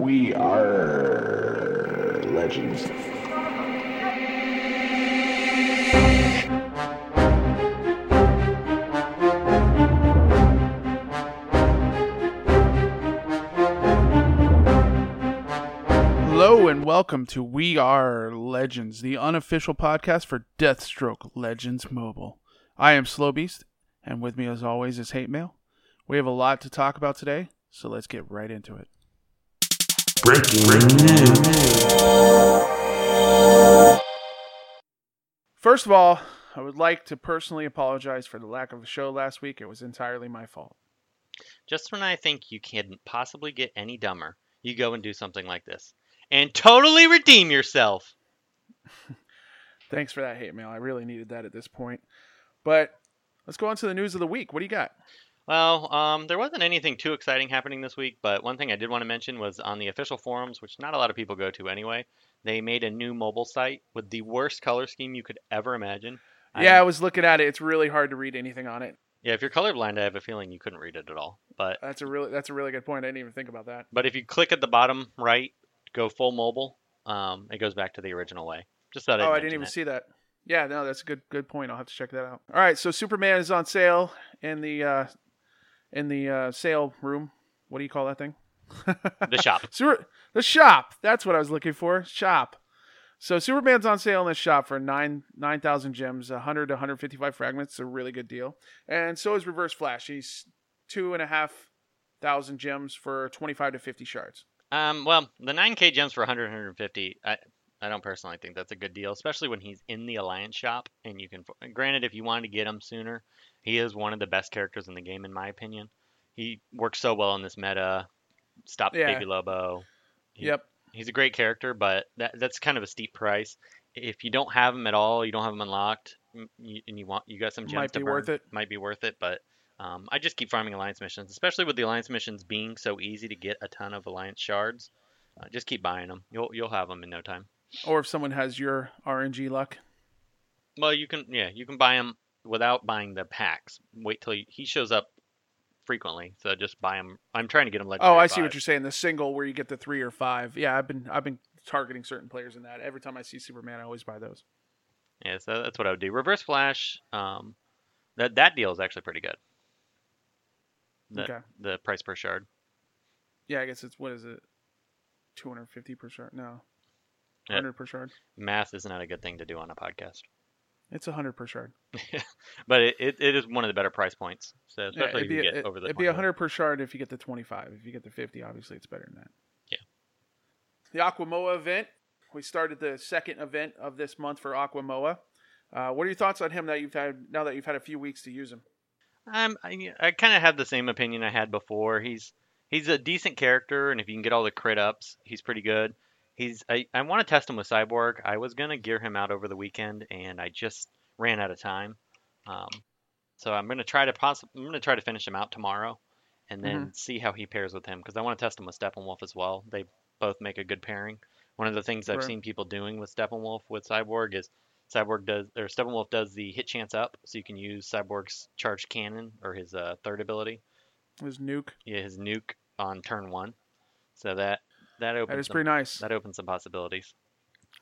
We are legends. Hello and welcome to We Are Legends, the unofficial podcast for Deathstroke Legends Mobile. I am Slow Beast, and with me as always is Hate Mail. We have a lot to talk about today, so let's get right into it. Breaking news. First of all, I would like to personally apologize for the lack of a show last week. It was entirely my fault. Just when I think you can't possibly get any dumber, you go and do something like this. And totally redeem yourself. Thanks for that hate mail. I really needed that at this point. But let's go on to the news of the week. What do you got? Well, um, there wasn't anything too exciting happening this week, but one thing I did want to mention was on the official forums, which not a lot of people go to anyway, they made a new mobile site with the worst color scheme you could ever imagine. Yeah, I I'm- was looking at it. It's really hard to read anything on it. yeah, if you're colorblind, I have a feeling you couldn't read it at all. But That's a really that's a really good point. I didn't even think about that. but if you click at the bottom right, go full mobile, um, it goes back to the original way. Just thought I'd oh, I didn't even see that. Yeah, no, that's a good good point. I'll have to check that out. All right, so Superman is on sale in the uh, in the uh, sale room. What do you call that thing? The shop. Super, the shop. That's what I was looking for. Shop. So Superman's on sale in the shop for nine nine thousand gems, hundred to hundred fifty five fragments. A really good deal. And so is Reverse Flash. He's two and a half thousand gems for twenty five to fifty shards. Um, well, the 9k gems for 100, 150, I, I don't personally think that's a good deal, especially when he's in the Alliance shop and you can. Granted, if you wanted to get him sooner, he is one of the best characters in the game, in my opinion. He works so well in this meta. Stop Yeah. Baby Lobo. He- Yep. He's a great character, but that, that's kind of a steep price. If you don't have him at all, you don't have him unlocked, and you want you got some gems Might to be burn, worth it. Might be worth it, but um, I just keep farming alliance missions, especially with the alliance missions being so easy to get a ton of alliance shards. Uh, just keep buying them. You'll you'll have them in no time. Or if someone has your RNG luck. Well, you can yeah you can buy them without buying the packs. Wait till he, he shows up frequently, so just buy them. I'm trying to get them like. Oh, I see what you're saying. The single where you get the three or five. Yeah, I've been I've been targeting certain players in that. Every time I see Superman, I always buy those. Yeah, so that's what I would do. Reverse Flash, um, that that deal is actually pretty good. The, Okay. the price per shard. Yeah, I guess it's what is it? Two hundred fifty per shard? No, Yeah. hundred per shard. Math is not a good thing to do on a podcast, It's a hundred per shard. but it, it, it is one of the better price points. So Yeah, especially it'd if be you a- get over the. it'd be 20. hundred per shard if you get the twenty five. If you get the fifty, obviously it's better than that. Yeah. The Aquamoa event. We started the second event of this month for Aquamoa. Uh, what are your thoughts on him that you've had now that you've had a few weeks to use him? Um, I, I kind of have the same opinion I had before. He's he's a decent character, and if you can get all the crit ups, he's pretty good. He's I, I want to test him with Cyborg. I was gonna gear him out over the weekend, and I just ran out of time. Um, so I'm gonna try to poss- I'm gonna try to finish him out tomorrow, and then see how he pairs with him because I want to test him with Steppenwolf as well. They both make a good pairing. One of the things I've seen people doing with Steppenwolf with Cyborg is Cyborg does or Steppenwolf does the hit chance up, so you can use Cyborg's charged cannon or his uh, third ability, His nuke. yeah, his nuke on turn one. So that that opens That is some, pretty nice. that opens some possibilities.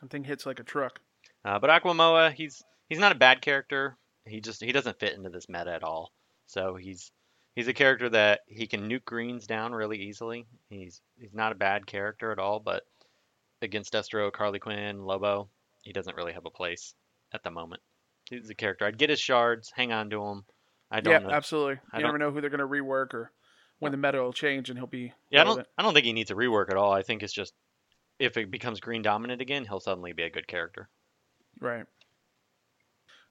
That thing hits like a truck. Uh, but Aquamoa, he's he's not a bad character. He just he doesn't fit into this meta at all. So he's he's a character that he can nuke greens down really easily. He's he's not a bad character at all, but against Destro, Harley Quinn, Lobo, he doesn't really have a place at the moment. He's a character. I'd get his shards, hang on to him. I don't Yeah, know. absolutely. I You never know who they're going to rework or when the meta will change and he'll be. Yeah, I don't. I don't think he needs a rework at all. I think it's just if it becomes green dominant again, he'll suddenly be a good character. Right.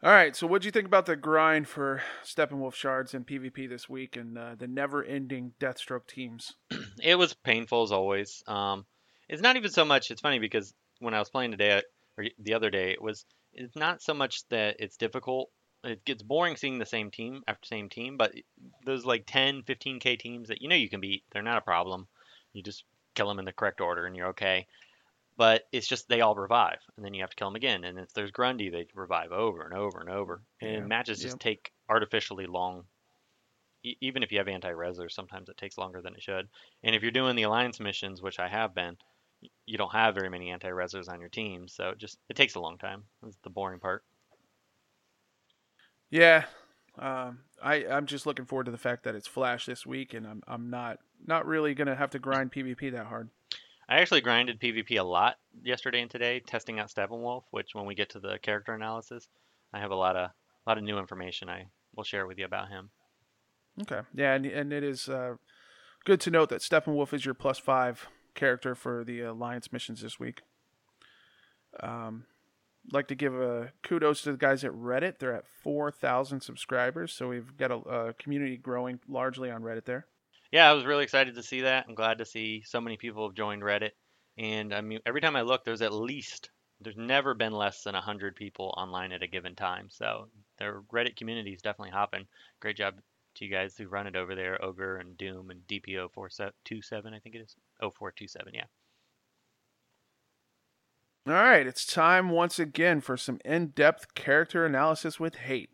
All right. So, what do you think about the grind for Steppenwolf shards in PvP this week and uh, the never-ending Deathstroke teams? It was painful as always. Um, it's not even so much. It's funny because when I was playing today or the other day, it was. It's not so much that it's difficult. It gets boring seeing the same team after same team, but those like 10, 15k teams that you know you can beat, they're not a problem. You just kill them in the correct order and you're okay. But it's just they all revive, and then you have to kill them again. And if there's Grundy, they revive over and over and over. And Yeah, matches just yeah. take artificially long. e- even if you have anti-resers, sometimes it takes longer than it should. And if you're doing the alliance missions, which I have been, you don't have very many anti-resers on your team, so it just it takes a long time. That's the boring part. Yeah, um, I I'm just looking forward to the fact that it's Flash this week, and I'm I'm not not really gonna have to grind PvP that hard. I actually grinded PvP a lot yesterday and today, testing out Steppenwolf. Which, when we get to the character analysis, I have a lot of a lot of new information I will share with you about him. Okay, yeah, and and it is uh, good to note that Steppenwolf is your plus five character for the alliance missions this week. Um, like to give a kudos to the guys at Reddit. They're at four thousand subscribers, so we've got a, a community growing largely on Reddit there. Yeah, I was really excited to see that. I'm glad to see so many people have joined Reddit. And I mean, every time I look, there's at least there's never been less than hundred people online at a given time. So the Reddit community is definitely hopping. Great job to you guys who run it over there, Ogre and Doom and DPO four two seven, I think it is. Oh four two seven, yeah. All right, it's time once again for some in-depth character analysis with hate.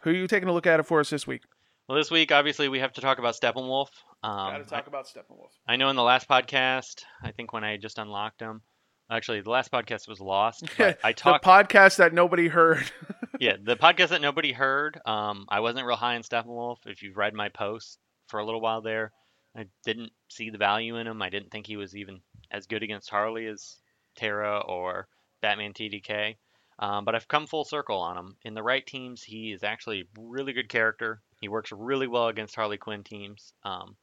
Who are you taking a look at it for us this week? Well, this week obviously we have to talk about Steppenwolf. Um, Got to talk about Steppenwolf. I know in the last podcast, I think when I just unlocked him, actually the last podcast was lost. But I the podcast that nobody heard. yeah, the podcast that nobody heard. Um, I wasn't real high on Steppenwolf. If you've read my posts for a little while there, I didn't see the value in him. I didn't think he was even as good against Harley as Terra or Batman TDK. Um, but I've come full circle on him. In the right teams, he is actually a really good character. He works really well against Harley Quinn teams. Um,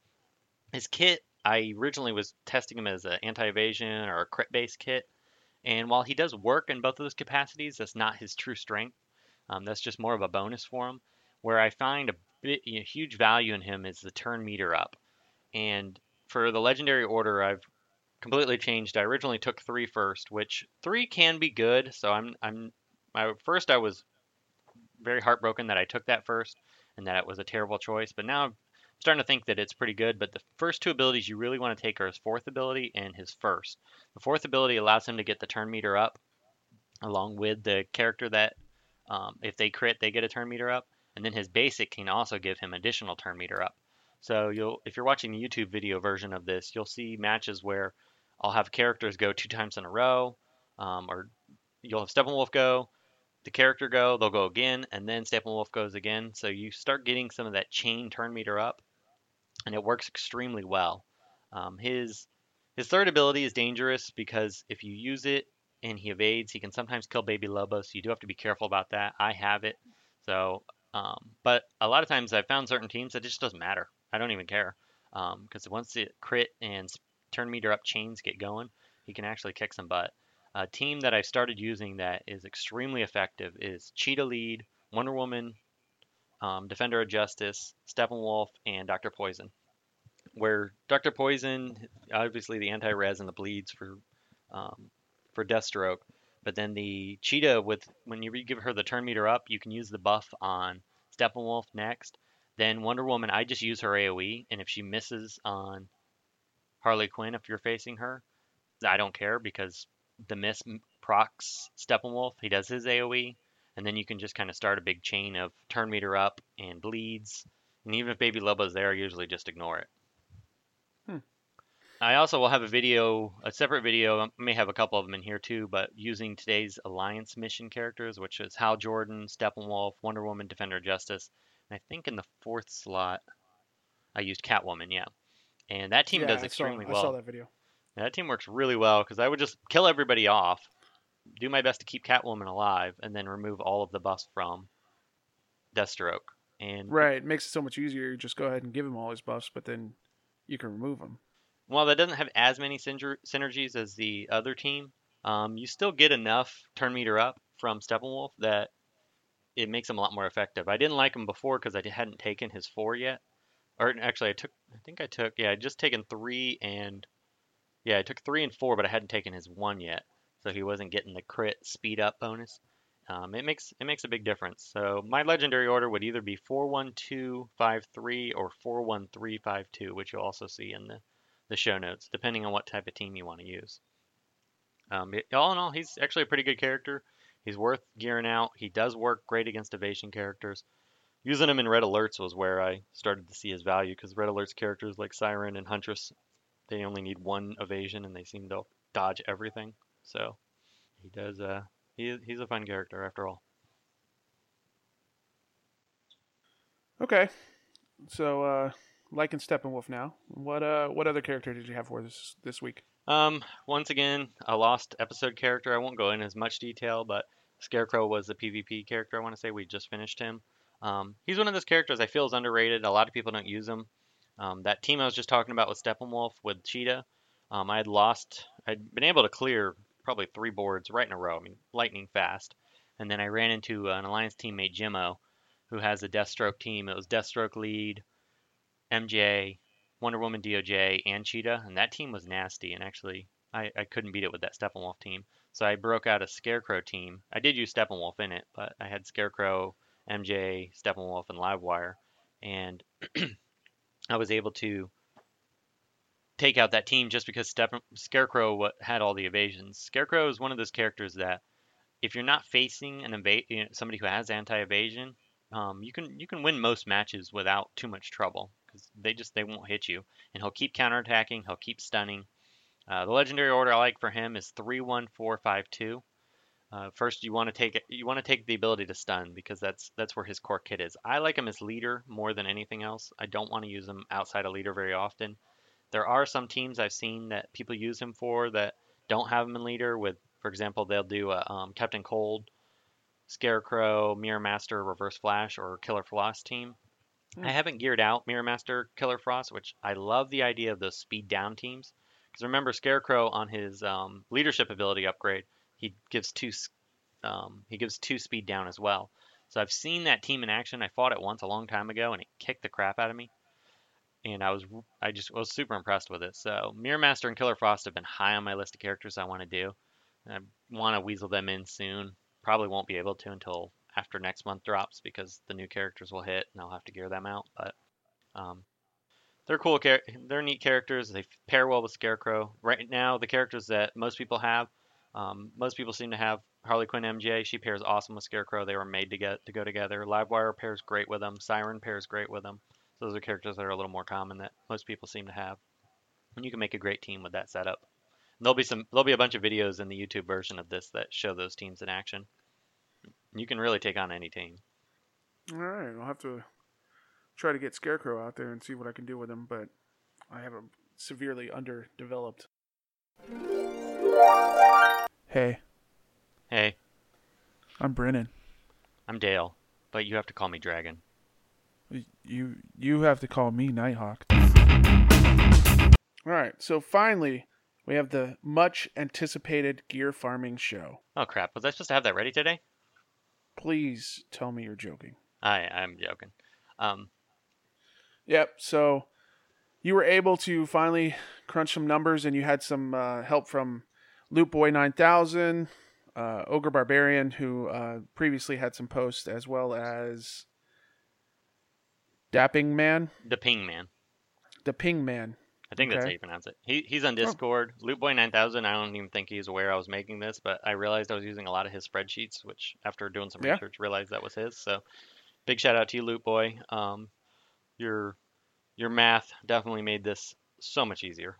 his kit, I originally was testing him as an anti-evasion or a crit-based kit, and while he does work in both of those capacities, that's not his true strength. Um, that's just more of a bonus for him. Where I find a bit, know, huge value in him is the turn meter up. And for the legendary order, I've completely changed. I originally took three first, which three can be good. So I'm I'm my first I was very heartbroken that I took that first and that it was a terrible choice. But now I'm starting to think that it's pretty good. But the first two abilities you really want to take are his fourth ability and his first. The fourth ability allows him to get the turn meter up, along with the character that um, if they crit they get a turn meter up, and then his basic can also give him additional turn meter up. So you'll if you're watching the YouTube video version of this, you'll see matches where I'll have characters go two times in a row, um, or you'll have Steppenwolf go, the character go, they'll go again, and then Steppenwolf goes again. So you start getting some of that chain turn meter up, and it works extremely well. Um, his his third ability is dangerous because if you use it and he evades, he can sometimes kill Baby Lobo. So you do have to be careful about that. I have it, so um, but a lot of times I've found certain teams that it just doesn't matter. I don't even care because once the crit and turn meter up chains get going, he can actually kick some butt. A team that I've started using that is extremely effective is Cheetah Lead, Wonder Woman, um, Defender of Justice, Steppenwolf, and Dr. Poison. Where Dr. Poison, obviously the anti-res and the bleeds for um, for Deathstroke, but then the Cheetah with when you give her the turn meter up, you can use the buff on Steppenwolf next. Then Wonder Woman, I just use her AOE, and if she misses on Harley Quinn, if you're facing her, I don't care because the miss procs Steppenwolf. He does his AOE, and then you can just kind of start a big chain of turn meter up and bleeds. And even if Baby Lobo's there, I usually just ignore it. Hmm. I also will have a video, a separate video. I may have a couple of them in here too, but using today's Alliance mission characters, which is Hal Jordan, Steppenwolf, Wonder Woman, Defender of Justice. And I think in the fourth slot, I used Catwoman. Yeah, and that team yeah, does I saw- extremely I saw that video. Yeah, that team works really well because I would just kill everybody off, do my best to keep Catwoman alive, and then remove all of the buffs from Deathstroke. And Right, it makes it so much easier. You just go ahead and give him all his buffs, but then you can remove them. while that doesn't have as many syner- synergies as the other team, um, you still get enough turn meter up from Steppenwolf that it makes him a lot more effective. I didn't like him before because I hadn't taken his four yet. Or actually, I took, I think I took, yeah, I just taken three and, yeah, I took three and four, but I hadn't taken his one yet, so he wasn't getting the crit speed up bonus. Um, it makes it makes a big difference. So my legendary order would either be four one two five three or four one three five two, which you'll also see in the the show notes, depending on what type of team you want to use. Um, all in all, he's actually a pretty good character. He's worth gearing out. He does work great against evasion characters. Using him in red alerts was where I started to see his value because red alerts characters like Siren and Huntress, they only need one evasion and they seem to dodge everything. So he does. Uh, he he's a fun character after all. Okay. So, uh, liking Steppenwolf now. What uh, what other character did you have for this this week? Um, once again, a lost episode character. I won't go in as much detail, but Scarecrow was the PvP character. I want to say we just finished him. Um, he's one of those characters I feel is underrated. A lot of people don't use him. Um, that team I was just talking about with Steppenwolf with Cheetah, um, I had lost. I'd been able to clear probably three boards right in a row. I mean, lightning fast. And then I ran into an Alliance teammate, Jimmo, who has a Deathstroke team. It was Deathstroke lead, MJ, Wonder Woman, DOJ, and Cheetah, and that team was nasty. And actually, I, I couldn't beat it with that Steppenwolf team. So I broke out a Scarecrow team. I did use Steppenwolf in it, but I had Scarecrow, MJ, Steppenwolf, and Livewire, and I was able to take out that team just because Steppen- Scarecrow had all the evasions. Scarecrow is one of those characters that if you're not facing an eva- you know, somebody who has anti-evasion, um, you can you can win most matches without too much trouble because they just they won't hit you, and he'll keep counterattacking, he'll keep stunning. Uh, the legendary order I like for him is three one four five two. Uh, first, you want to take you want to take the ability to stun because that's that's where his core kit is. I like him as leader more than anything else. I don't want to use him outside of leader very often. There are some teams I've seen that people use him for that don't have him in leader. With, for example, they'll do a um, Captain Cold, Scarecrow, Mirror Master, Reverse Flash, or Killer Frost team. Hmm. I haven't geared out Mirror Master, Killer Frost, which I love the idea of those speed down teams. Because remember, Scarecrow on his um, leadership ability upgrade, he gives two um, he gives two speed down as well. So I've seen that team in action. I fought it once a long time ago, and it kicked the crap out of me. And I was I just was super impressed with it. So Mirror Master and Killer Frost have been high on my list of characters I want to do. I want to weasel them in soon. Probably won't be able to until after next month drops because the new characters will hit and I'll have to gear them out. But um, they're cool. Char- they're neat characters. They pair well with Scarecrow. Right now, the characters that most people have, um, most people seem to have Harley Quinn MJ. She pairs awesome with Scarecrow. They were made to get to go together. Livewire pairs great with them. Siren pairs great with them. So those are characters that are a little more common that most people seem to have. And you can make a great team with that setup. And there'll be some. There'll be a bunch of videos in the YouTube version of this that show those teams in action. You can really take on any team. All right, I'll have to try to get Scarecrow out there and see what I can do with him, but I have him severely underdeveloped. Hey, Hey, I'm Brennan. I'm Dale, but you have to call me Dragon. You you have to call me Nighthawk. All right, so finally we have the much anticipated gear farming show. Oh crap! Was I supposed to have that ready today? Please tell me you're joking. I I'm joking. Um, Yep. So you were able to finally crunch some numbers, and you had some uh, help from Loot Boy Nine Thousand, uh, Ogre Barbarian, who uh, previously had some posts, as well as Dapping Man, the Ping Man. the Ping Man. I think that's how you pronounce it. He he's on Discord. Lootboy9000. I don't even think he's aware I was making this, but I realized I was using a lot of his spreadsheets, which after doing some Yeah. research, realized that was his. So big shout out to you, Lootboy. Um, your your math definitely made this so much easier.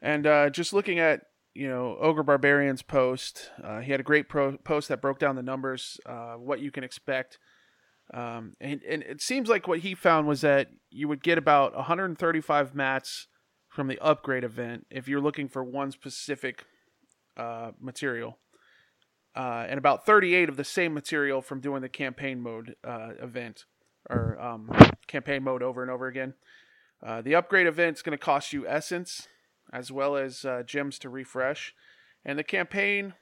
And uh, just looking at you know Ogre Barbarian's post, uh, he had a great pro- post that broke down the numbers, uh, what you can expect. Um, and, and it seems like what he found was that you would get about 135 mats from the upgrade event if you're looking for one specific uh, material, uh, and about 38 of the same material from doing the campaign mode uh, event or um, campaign mode over and over again. Uh, the upgrade event is going to cost you essence as well as uh, gems to refresh, and the campaign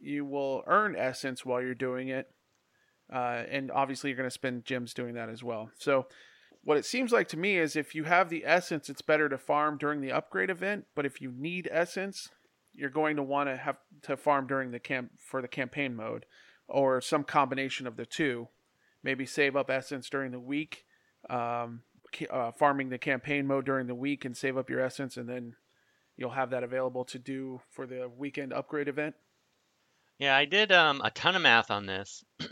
you will earn essence while you're doing it, uh, and obviously you're going to spend gems doing that as well. So, what it seems like to me is if you have the essence, it's better to farm during the upgrade event. But if you need essence, you're going to want to have to farm during the camp for the campaign mode, or some combination of the two. Maybe save up essence during the week, um, uh, farming the campaign mode during the week, and save up your essence, and then you'll have that available to do for the weekend upgrade event. Yeah, I did um, a ton of math on this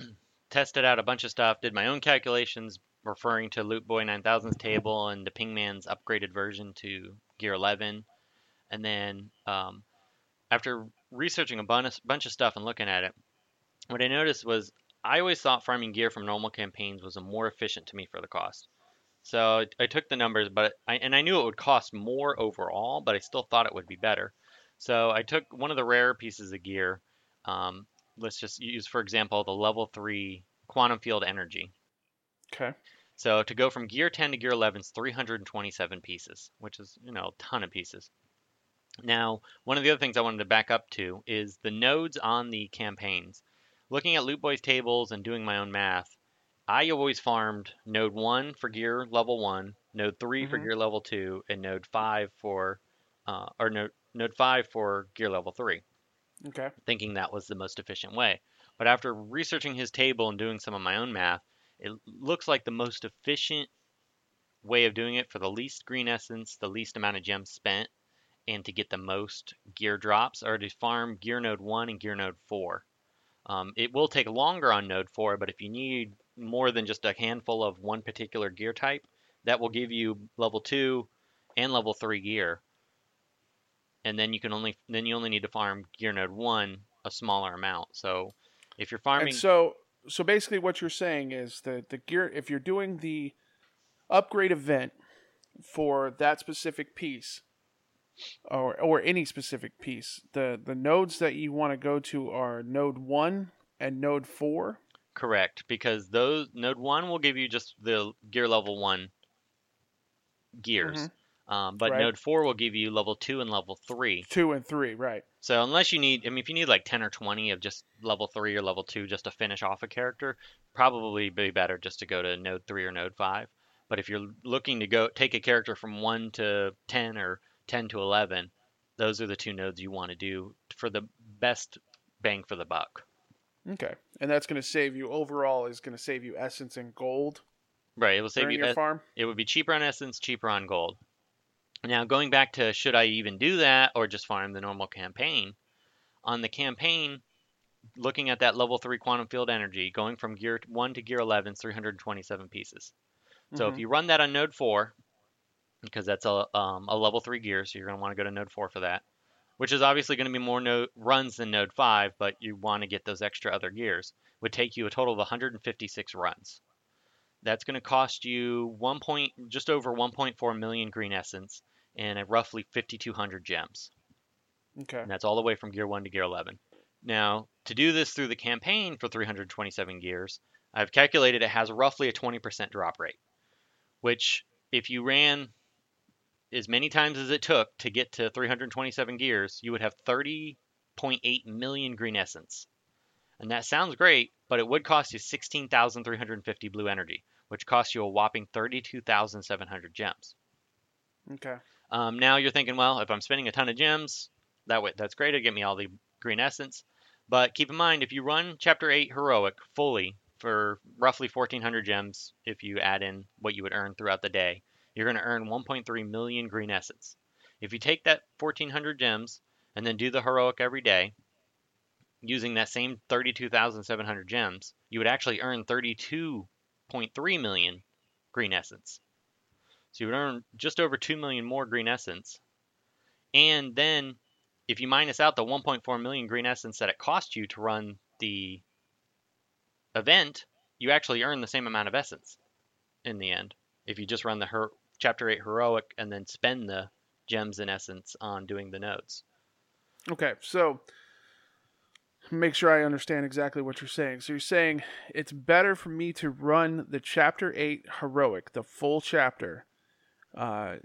tested out a bunch of stuff, did my own calculations referring to Loot Boy 9000's table and the Pingman's upgraded version to Gear 11. And then um, after researching a bunch, bunch of stuff and looking at it, what I noticed was I always thought farming gear from normal campaigns was more efficient to me for the cost. So I, took the numbers, but I, and I knew it would cost more overall, but I still thought it would be better. So I took one of the rare pieces of gear. Um, let's just use, for example, the level three quantum field energy. Okay. So to go from gear 10 to gear 11 is 327 pieces, which is, you know, a ton of pieces. Now, one of the other things I wanted to back up to is the nodes on the campaigns. Looking at Loot Boy's tables and doing my own math, I always farmed node 1 for gear level 1, node 3 for Mhm. gear level 2, and node 5 for, uh, or node, node 5 for gear level 3 Okay. thinking that was the most efficient way. But after researching his table and doing some of my own math, it looks like the most efficient way of doing it for the least green essence, the least amount of gems spent, and to get the most gear drops are to farm gear node 1 and gear node 4. Um, it will take longer on node 4, but if you need more than just a handful of one particular gear type, that will give you level 2 and level 3 gear and then you can only then you only need to farm gear node one a smaller amount. So if you're farming, And so, so basically, what you're saying is that the gear, if you're doing the upgrade event for that specific piece, or or any specific piece, the the nodes that you want to go to are node one and node four. Correct, because those node one will give you just the gear level one gears, um, but Right. node four will give you level two and level three. Two and three, right? So unless you need, I mean, if you need like ten or twenty of just level three or level two just to finish off a character, probably be better just to go to node three or node five. But if you're looking to go take a character from one to ten or ten to eleven, those are the two nodes you want to do for the best bang for the buck. Okay, and that's going to save you overall. Is going to save you essence and gold Right. It will save you. your e- farm. It would be cheaper on essence, cheaper on gold. Now, going back to should I even do that or just farm the normal campaign? On the campaign, looking at that level 3 quantum field energy, going from gear 1 to gear 11 is 327 pieces. So if Mhm. you run that on node 4, because that's a, um, a level 3 gear, so you're going to want to go to node 4 for that, which is obviously going to be more runs than node 5, but you want to get those extra other gears, would take you a total of 156 runs. That's going to cost you one point, just over 1.4 million green essence and a roughly 5,200 gems. okay, And that's all the way from gear 1 to gear 11. Now, to do this through the campaign for 327 gears, I've calculated it has roughly a 20% drop rate, which if you ran as many times as it took to get to 327 gears, you would have 30.8 million green essence. And that sounds great, but it would cost you 16,350 blue energy, which costs you a whopping 32,700 gems. okay, Um, now you're thinking, well, if I'm spending a ton of gems, that way that's great. It'll get me all the green essence. But keep in mind, if you run Chapter 8 Heroic fully for roughly 1,400 gems, if you add in what you would earn throughout the day, you're going to earn 1.3 million green essence. If you take that 1,400 gems and then do the Heroic every day, using that same 32,700 gems, you would actually earn 32.3 million green essence. So you would earn just over 2 million more green essence. And then if you minus out the 1.4 million green essence that it cost you to run the event, you actually earn the same amount of essence in the end. If you just run the her- chapter 8 heroic and then spend the gems in essence on doing the nodes. okay. So make sure I understand exactly what you're saying. So you're saying it's better for me to run the chapter eight heroic, the full chapter, uh,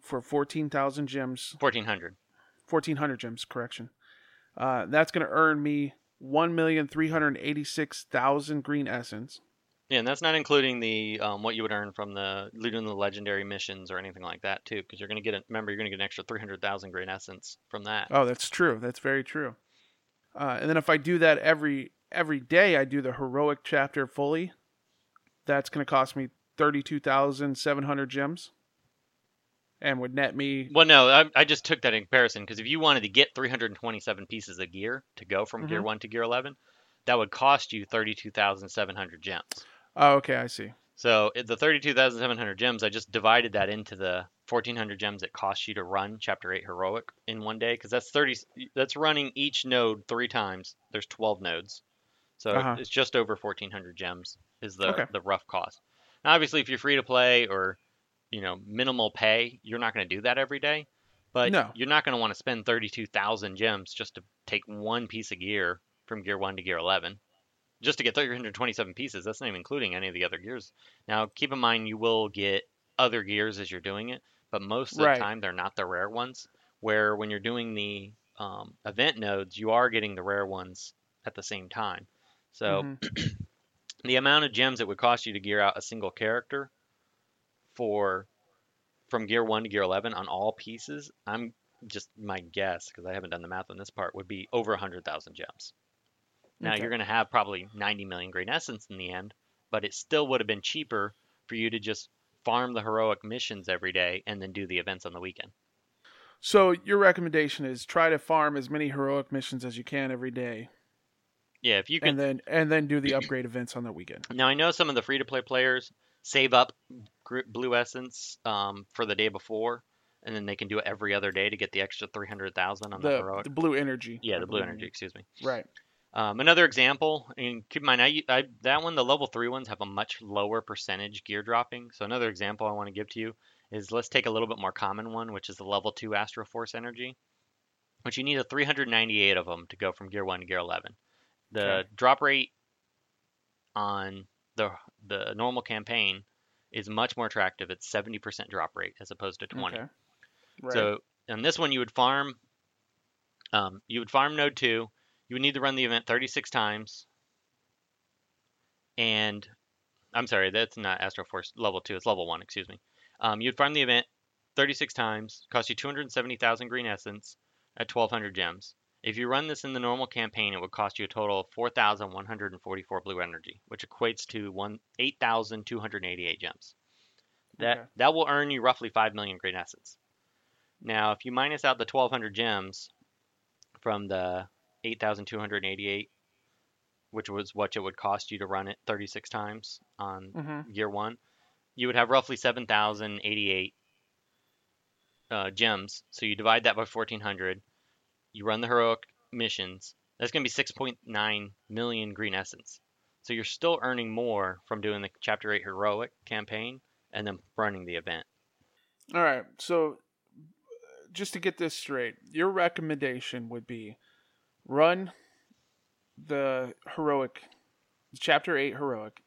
for fourteen thousand gems 1400. 1400 gems correction uh, that's going to earn me 1,386,000 green essence Yeah, and that's not including the um, what you would earn from the looting the legendary missions or anything like that too, because you're going to get a, remember you're going to get an extra 300,000 green essence from that. oh that's true that's very true uh, and then if i do that every every day i do the heroic chapter fully that's going to cost me 32,700 gems and would net me Well, no, I, I just took that in comparison because if you wanted to get 327 pieces of gear to go from gear Mhm. 1 to gear 11, that would cost you 32,700 gems. Oh, okay, I see. So the 32,700 gems, I just divided that into the 1,400 gems it costs you to run Chapter 8 Heroic in one day, because that's 30. That's running each node three times. There's 12 nodes, so Uh-huh. it's just over 1,400 gems is the Okay. the rough cost. Now, obviously, if you're free to play or you know minimal pay, you're not going to do that every day. But No. you're not going to want to spend 32,000 gems just to take one piece of gear from Gear 1 to Gear 11 just to get 327 pieces. That's not even including any of the other gears. Now, keep in mind you will get other gears as you're doing it, but most of Right. the time they're not the rare ones. Where when you're doing the um, event nodes, you are getting the rare ones at the same time. So Mhm. the amount of gems it would cost you to gear out a single character for from gear 1 to gear 11 on all pieces, I'm just my guess because I haven't done the math on this part would be over 100,000 gems. Now Okay. you're going to have probably 90 million green essence in the end, but it still would have been cheaper for you to just farm the heroic missions every day and then do the events on the weekend. So your recommendation is try to farm as many heroic missions as you can every day, Yeah, if you can and then and then do the upgrade events on the weekend. Now I know some of the free to play players save up blue essence um, for the day before, and then they can do it every other day to get the extra three hundred thousand on the, The, heroic. the blue energy. yeah, the blue believe. energy. Excuse me. Right. Um, another example, and keep in mind, I, I that one the level three ones have a much lower percentage gear dropping. So another example I want to give to you is let's take a little bit more common one, which is the level two Astro Force energy, which you need a 398 of them to go from gear one to gear 11. The Okay. drop rate on the the normal campaign is much more attractive. It's 70% drop rate as opposed to 20. Okay. Right. So on this one, you would farm. Um, you would farm node two. You would need to run the event 36 times. And I'm sorry, that's not Astro Force level two. It's level one. Excuse me. Um, you'd farm the event 36 times. Cost you 270,000 green essence at 1,200 gems. If you run this in the normal campaign, it would cost you a total of 4,144 blue energy, which equates to one 8,288 gems. That Okay. that will earn you roughly 5 million green essence. Now, if you minus out the 1,200 gems from the 8,288, which was what it would cost you to run it 36 times on hmm year one, you would have roughly 7,088 uh, gems. So you divide that by 1,400. You run the heroic missions. That's going to be 6.9 million green essence. So you're still earning more from doing the Chapter 8 heroic campaign and then running the event. All right. So just to get this straight, your recommendation would be run the heroic chapter 8 heroic.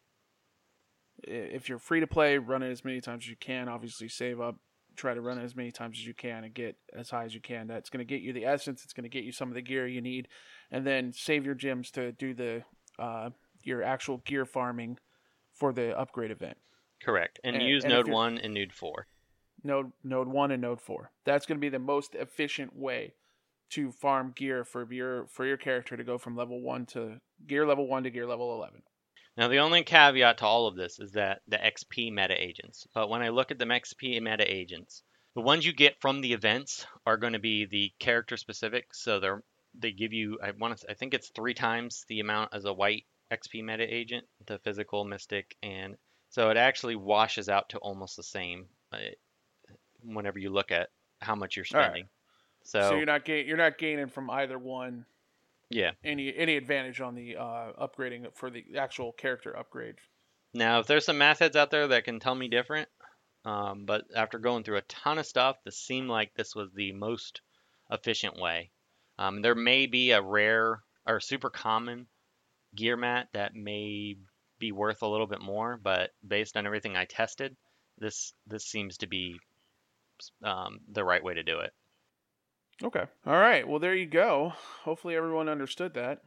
If you're free to play, run it as many times as you can. Obviously, save up, try to run it as many times as you can and get as high as you can. That's going to get you the essence. It's going to get you some of the gear you need, and then save your gems to do the uh, your actual gear farming for the upgrade event. Correct. And, And- use and node 1 and node 4. node node one and node four. That's going to be the most efficient way to farm gear for your for your character to go from level one to gear level one to gear level eleven. Now, the only caveat to all of this is that the XP meta agents. But when I look at the XP meta agents, the ones you get from the events are going to be the character specific. So they're they give you I want to I think it's three times the amount as a white XP meta agent, the physical mystic, and so it actually washes out to almost the same uh, whenever you look at how much you're spending. So, So, you're not gain, you're not gaining from either one yeah. any any advantage on the uh, upgrading for the actual character upgrade. Now, if there's some math heads out there that can tell me different, um, but after going through a ton of stuff, this seemed like this was the most efficient way. Um, there may be a rare or super common gear mat that may be worth a little bit more, but based on everything I tested, this this seems to be um, the right way to do it. Okay. All right. Well, there you go. Hopefully, everyone understood that.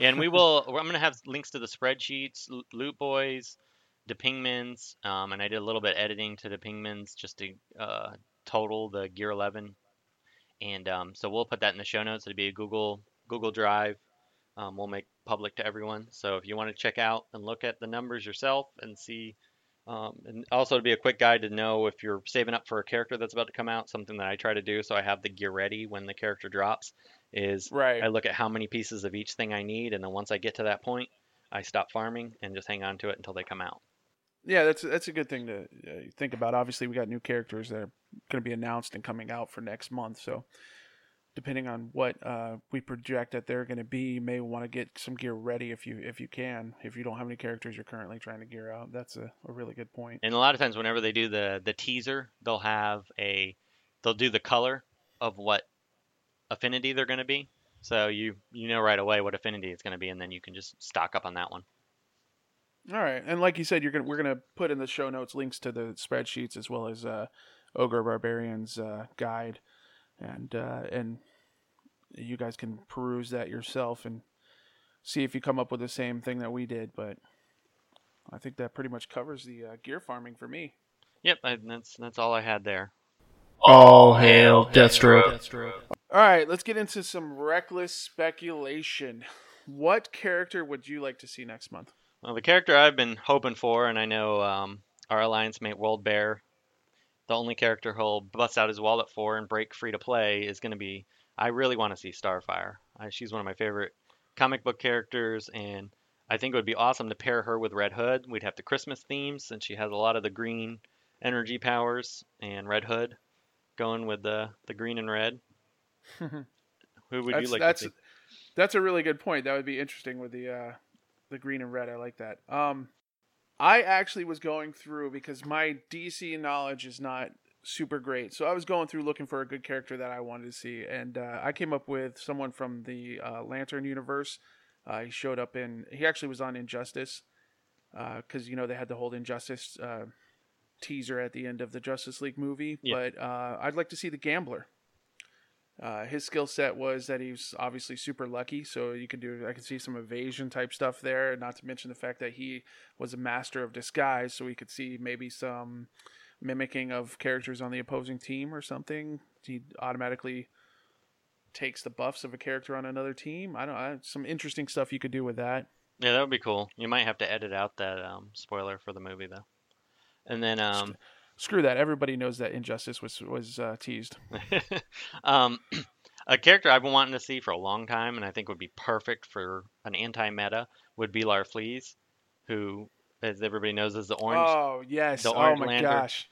And we will. I'm going to have links to the spreadsheets, Loot Boys, the Pingmans, um, and I did a little bit editing to the Pingmans just to uh, total the Gear 11. And um, so we'll put that in the show notes. It'll be a Google Google Drive. Um, we'll make public to everyone. So if you want to check out and look at the numbers yourself and see Um, and also to be a quick guide to know if you're saving up for a character that's about to come out, something that I try to do so I have the gear ready when the character drops is Right. I look at how many pieces of each thing I need, and then once I get to that point, I stop farming and just hang on to it until they come out. Yeah, that's that's a good thing to uh, think about. Obviously, we got new characters that are going to be announced and coming out for next month. So, depending on what uh, we project that they're going to be, you may want to get some gear ready if you if you can. If you don't have any characters you're currently trying to gear out, that's a, a really good point. And a lot of times, whenever they do the the teaser, they'll have a they'll do the color of what affinity they're going to be. So you you know right away what affinity it's going to be, and then you can just stock up on that one. All right, and like you said, you're gonna we're gonna put in the show notes links to the spreadsheets as well as uh, Ogre Barbarian's uh, guide, and uh, and you guys can peruse that yourself and see if you come up with the same thing that we did. But I think that pretty much covers the uh, gear farming for me. Yep, I, that's that's all I had there. All hail Deathstroke. All right, let's get into some reckless speculation. What character would you like to see next month? Well, the character I've been hoping for, and I know um, our alliance mate World Bear, the only character he'll bust out his wallet for and break free to play is going to be. I really want to see Starfire. I, she's one of my favorite comic book characters, and I think it would be awesome to pair her with Red Hood. We'd have the Christmas themes, since she has a lot of the green energy powers, and Red Hood going with the the green and red. Who would that's, you like that's, to see? That's a really good point. That would be interesting with the uh, the green and red. I like that. Um, I actually was going through because my DC knowledge is not super great, so I was going through looking for a good character that I wanted to see, and uh, I came up with someone from the uh, Lantern universe. Uh, he showed up in. He actually was on Injustice because you know they had the whole Injustice uh, teaser at the end of the Justice League movie. Yeah. But uh, I'd like to see the Gambler. Uh, his skill set was that he was obviously super lucky, so you can do. I can see some evasion type stuff there. Not to mention the fact that he was a master of disguise, so we could see maybe some mimicking of characters on the opposing team or something. He automatically takes the buffs of a character on another team. I don't. know. Some interesting stuff you could do with that. Yeah, that would be cool. You might have to edit out that um, spoiler for the movie though. And then um, Screw that. Everybody knows that Injustice was was uh, teased. um, a character I've been wanting to see for a long time, and I think would be perfect for an anti-meta, would be Larfleeze, who, as everybody knows, is the orange. oh yes. the Oh Orange my Lantern. gosh.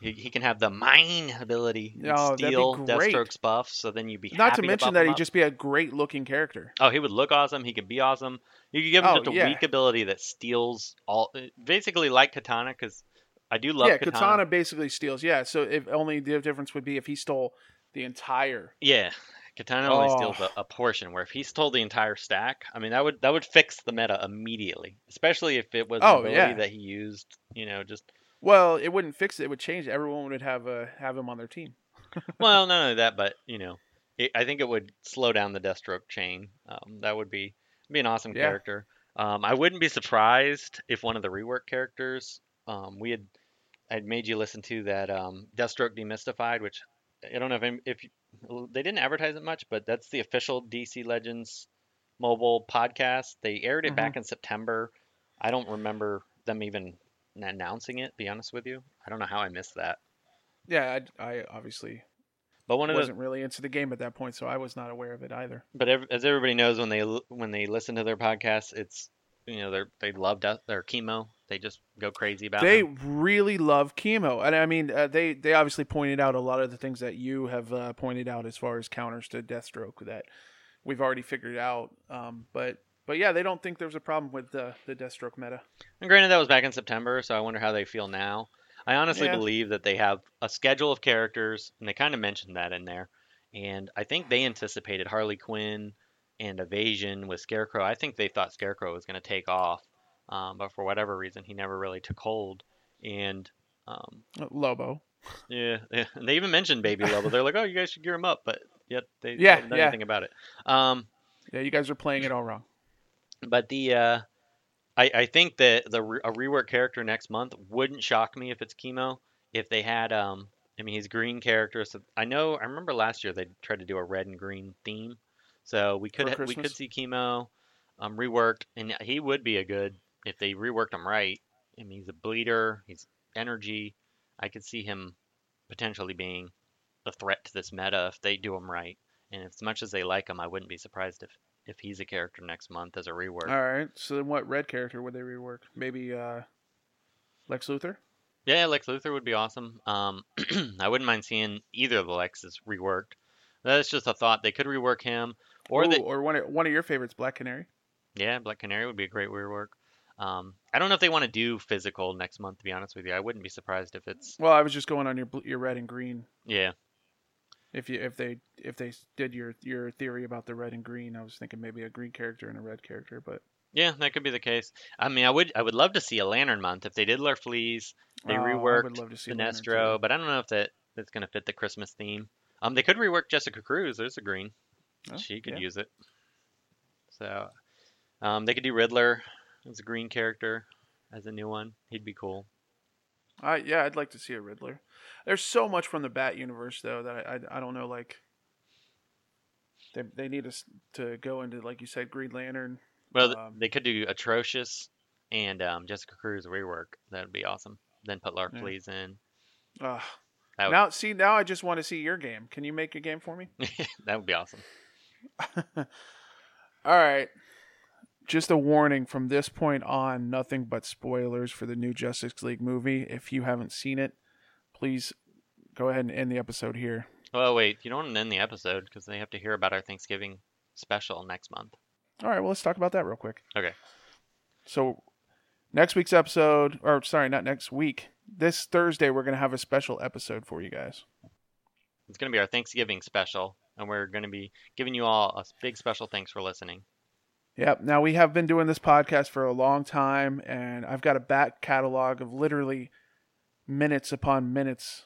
He, he can have the mine ability, and Oh, steal great. Deathstroke's buff, so then you'd be Not to mention buff that he'd up. just be a great looking character. Oh, he would look awesome. He could be awesome. You could give him Oh, just a yeah. weak ability that steals all, basically like Katana, because I do love yeah, Katana. Katana basically steals. Yeah, so if only the difference would be if he stole the entire. Yeah, Katana only Oh. steals a, a portion. Where if he stole the entire stack, I mean that would that would fix the meta immediately. Especially if it was an Oh, ability yeah. that he used. You know, just Well, it wouldn't fix it. It would change. it. Everyone would have uh, have him on their team. well, not only that, but you know, it, I think it would slow down the Deathstroke chain. Um, that would be be an awesome Yeah. character. Um, I wouldn't be surprised if one of the rework characters. Um, we had I'd made you listen to that um, Deathstroke Demystified, which I don't know if if you, they didn't advertise it much, but that's the official DC Legends mobile podcast. They aired it back in September. I don't remember them even announcing it. Be honest with you, I don't know how I missed that. Yeah, I, I obviously But one of wasn't really into the game at that point, so I was not aware of it either. but ev- as everybody knows, when they when they listen to their podcast, it's you know they they love death, their chemo. They just go crazy about They them. really love chemo, and I mean, uh, they they obviously pointed out a lot of the things that you have uh, pointed out as far as counters to Deathstroke that we've already figured out. Um, but but yeah, they don't think there's a problem with the the Deathstroke meta. And granted, that was back in September, so I wonder how they feel now. I honestly Yeah. believe that they have a schedule of characters, and they kind of mentioned that in there. And I think they anticipated Harley Quinn and Evasion with Scarecrow. I think they thought Scarecrow was going to take off, um, but for whatever reason, he never really took hold. And um, Uh, Lobo. Yeah, yeah. And they even mentioned Baby Lobo. They're like, "Oh, you guys should gear him up," but yet they Yeah, done yeah. anything about it. Um, Yeah, you guys are playing it all wrong. but the uh, I I think that the a rework character next month wouldn't shock me if it's Chemo. If they had um, I mean, he's green character, so I know I remember last year they tried to do a red and green theme, so we could we could see Chemo um reworked, and he would be a good if they reworked him right. I mean, he's a bleeder. He's energy. I could see him potentially being a threat to this meta if they do him right. And as much as they like him, I wouldn't be surprised if if he's a character next month as a rework. All right. So then, what red character would they rework? Maybe uh, Lex Luthor. Yeah, Lex Luthor would be awesome. Um, I wouldn't mind seeing either of the Lexes reworked. That's just a thought. They could rework him, or Ooh, they, or one of, one of your favorites, Black Canary. yeah, Black Canary would be a great rework. Um, I don't know if they want to do physical next month. To be honest with you, I wouldn't be surprised if it's Well, I was just going on your your red and green. yeah. If you if they if they did your your theory about the red and green, I was thinking maybe a green character and a red character, but Yeah, that could be the case. I mean, I would I would love to see a Lantern month if they did Larfleeze, they Oh, reworked love to see Lantern Sinestro, but I don't know if that that's gonna fit the Christmas theme. Um, they could rework Jessica Cruz. There's a green. Oh, she could yeah. use it. So, um, they could do Riddler as a green character as a new one. He'd be cool. I yeah, I'd like to see a Riddler. There's so much from the Bat universe though that I I, I don't know like. They they need us to go into like you said Green Lantern. Well, Um, they could do Atrocitus and um, Jessica Cruz rework. That would be awesome. Then put Lark Yeah. Fleas in. That would, Now see now I just want to see your game. Can you make a game for me? that would be awesome. All right. Just a warning from this point on, nothing but spoilers for the new Justice League movie. If you haven't seen it, please go ahead and end the episode here. Oh wait, you don't want to end the episode because they have to hear about our Thanksgiving special next month. All right, well, let's talk about that real quick. Okay. So, next week's episode, or sorry, not next week, this Thursday, we're going to have a special episode for you guys. It's going to be our Thanksgiving special, and we're going to be giving you all a big special thanks for listening. Yep. Now, we have been doing this podcast for a long time, and I've got a back catalog of literally minutes upon minutes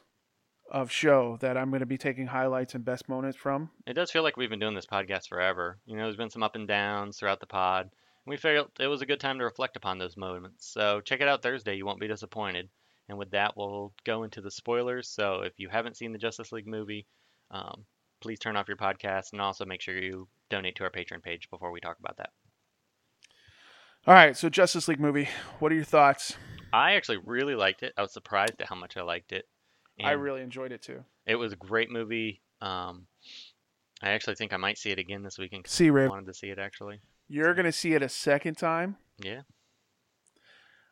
of show that I'm going to be taking highlights and best moments from. It does feel like we've been doing this podcast forever. You know, there's been some up and downs throughout the pod. We felt it was a good time to reflect upon those moments. So check it out Thursday. You won't be disappointed. And with that, we'll go into the spoilers. So if you haven't seen the Justice League movie, um, please turn off your podcast and also make sure you donate to our Patreon page before we talk about that. All right, so Justice League movie. What are your thoughts? I actually really liked it. I was surprised at how much I liked it. I really enjoyed it too. It was a great movie. Um, I actually think I might see it again this weekend. See, I Ray, wanted to see it actually. you're going to see it a second time. Yeah.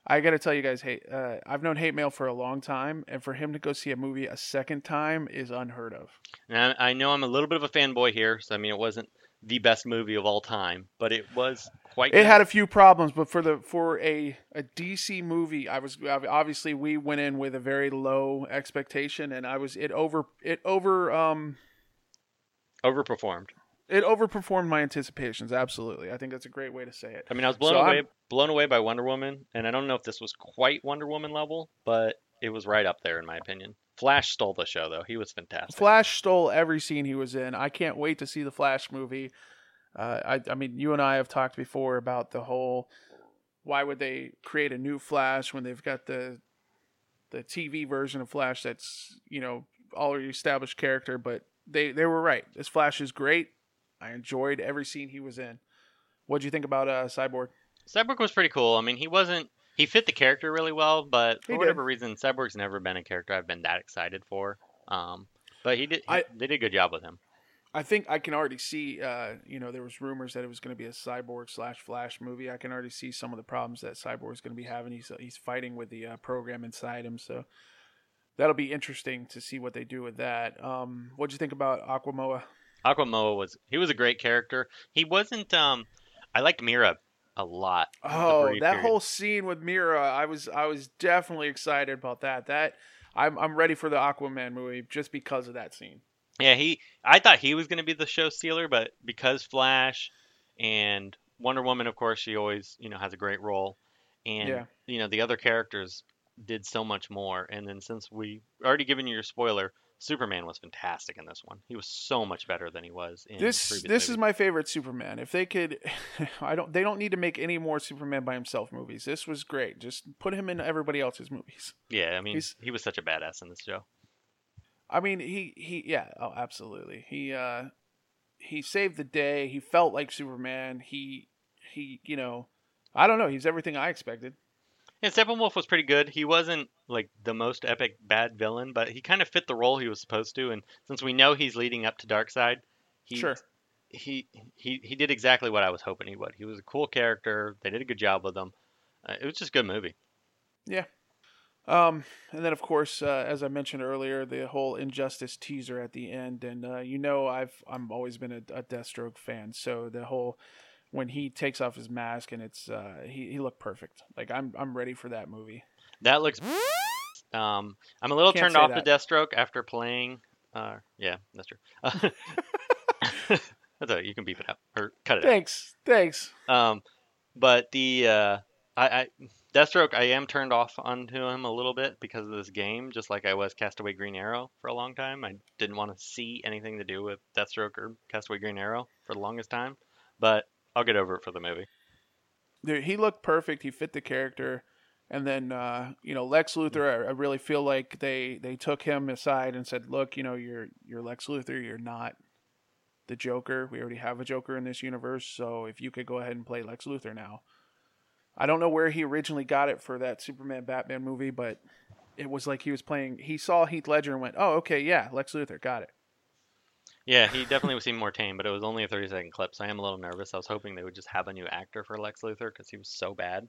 I got to tell you guys, hey, uh, I've known Hate Mail for a long time, and for him to go see a movie a second time is unheard of. Now, I know I'm a little bit of a fanboy here, so I mean, it wasn't the best movie of all time, but it was quite. It good. had a few problems, but for the for a a DC movie, I was obviously we went in with a very low expectation, and I was it over it over um overperformed. it overperformed my anticipations. Absolutely, I think that's a great way to say it. I mean, I was blown So away, I'm- blown away by Wonder Woman, and I don't know if this was quite Wonder Woman level, but it was right up there in my opinion. Flash stole the show though; he was fantastic. Flash stole every scene he was in. I can't wait to see the Flash movie. Uh, I, I mean, you and I have talked before about the whole why would they create a new Flash when they've got the the TV version of Flash that's you know already established character, but they they were right. This Flash is great. I enjoyed every scene he was in. What do you think about uh, Cyborg? Cyborg was pretty cool. I mean, he wasn't. He fit the character really well, but for He did. whatever reason, Cyborg's never been a character I've been that excited for. Um, but he did. He, I- they did a good job with him. I think I can already see. Uh, you know, there was rumors that it was going to be a Cyborg slash Flash movie. I can already see some of the problems that Cyborg is going to be having. He's he's fighting with the uh, program inside him, so that'll be interesting to see what they do with that. Um, what'd you think about Aquaman? Aquaman was he was a great character. He wasn't. Um, I liked Mera a lot. Oh, that period. whole scene with Mera, I was I was definitely excited about that. That I'm I'm ready for the Aquaman movie just because of that scene. Yeah, he. I thought he was going to be the show stealer, but because Flash and Wonder Woman, of course, she always you know has a great role, and Yeah. you know the other characters did so much more. And then since we already given you your spoiler, Superman was fantastic in this one. He was so much better than he was in this this is my favorite Superman. If they could, I don't. They don't need to make any more Superman by himself movies. This was great. Just put him in everybody else's movies. Yeah, I mean, he's- he was such a badass in this show. I mean, he he yeah. Oh, absolutely. He uh he saved the day. He felt like Superman. He he you know, I don't know. He's everything I expected. Yeah, Steppenwolf was pretty good. He wasn't like the most epic bad villain, but he kind of fit the role he was supposed to. And since we know he's leading up to Darkseid, he Sure. he he he did exactly what I was hoping he would. He was a cool character. They did a good job with him. Uh, it was just a good movie. Yeah. Um, and then of course, uh, as I mentioned earlier, the whole injustice teaser at the end, and uh, you know, I've I'm always been a, a Deathstroke fan, so the whole when he takes off his mask and it's uh, he he looked perfect. Like I'm I'm ready for that movie. That looks. Um, I'm a little Can't turned off that. to Deathstroke after playing. Uh, yeah, that's true. that's all right. You can beep it out or cut it out. Thanks, thanks. Um, but the uh, I, I Deathstroke, I am turned off onto him a little bit because of this game, just like I was Castaway Green Arrow for a long time. I didn't want to see anything to do with Deathstroke or Castaway Green Arrow for the longest time, but I'll get over it for the movie. Dude, he looked perfect. He fit the character. And then, uh, you know, Lex Luthor. I, I really feel like they they took him aside and said, "Look, you know, you're you're Lex Luthor. You're not the Joker. We already have a Joker in this universe. So if you could go ahead and play Lex Luthor now." I don't know where he originally got it for that Superman Batman movie, but it was like he was playing. He saw Heath Ledger and went, "Oh, okay, yeah, Lex Luthor, got it." Yeah, he definitely seemed more tame, but it was only a 30 second clip, so I am a little nervous. I was hoping they would just have a new actor for Lex Luthor because he was so bad.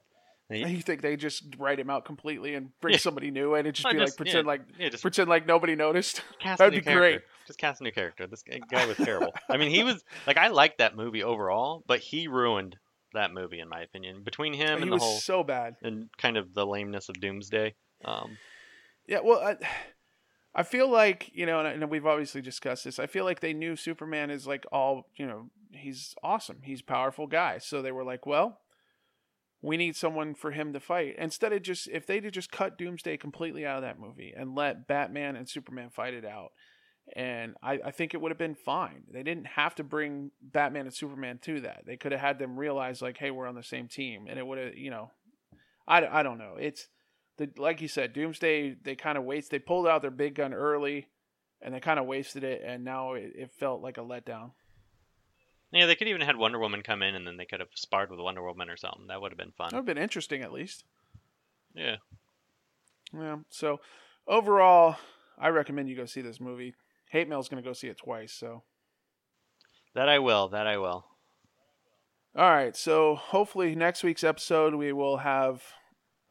He- You think they just write him out completely and bring Yeah. somebody new in and just I be just- like pretend yeah, like yeah, just pretend like nobody noticed? that'd be great. Just cast a new character. This guy- was terrible. I mean, he was like I liked that movie overall, but he ruined that movie in my opinion. Between him he and the was whole so bad. and kind of the lameness of Doomsday. Um, Yeah, well, I, I feel like you know, and, and we've obviously discussed this. I feel like they knew Superman is like all you know. He's awesome. He's powerful guy. So they were like, well, we need someone for him to fight. Instead of just if they'd just cut Doomsday completely out of that movie and let Batman and Superman fight it out. And I, I think it would have been fine. They didn't have to bring Batman and Superman to that. They could have had them realize, like, hey, we're on the same team. And it would have, you know, I, I don't know. It's, the like you said, Doomsday. They kind of waste. They pulled out their big gun early, and they kind of wasted it. And now it, it felt like a letdown. yeah, they could even had Wonder Woman come in and then they could have sparred with Wonder Woman or something. That would have been fun. That would have been interesting, at least. Yeah. Yeah. So overall, I recommend you go see this movie. Hate Mail's going to go see it twice. So That I will. That I will. all right. So hopefully next week's episode we will have.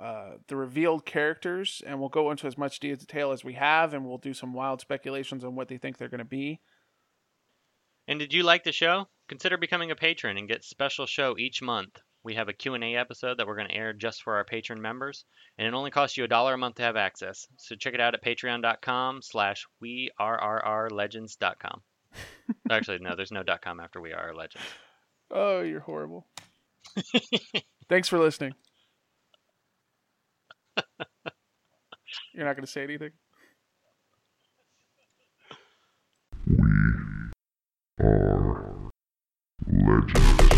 Uh, the revealed characters, and we'll go into as much detail as we have, and we'll do some wild speculations on what they think they're going to be. And did you like the show? Consider becoming a patron and get special show each month. We have a Q&A episode that we're going to air just for our patron members, and it only costs you a dollar a month to have access. So check it out at patreon.com slash wearrrlegends.com. Actually, no, there's no dot .com after we are legends. Oh, you're horrible. Thanks for listening. You're not going to say anything? We are legends.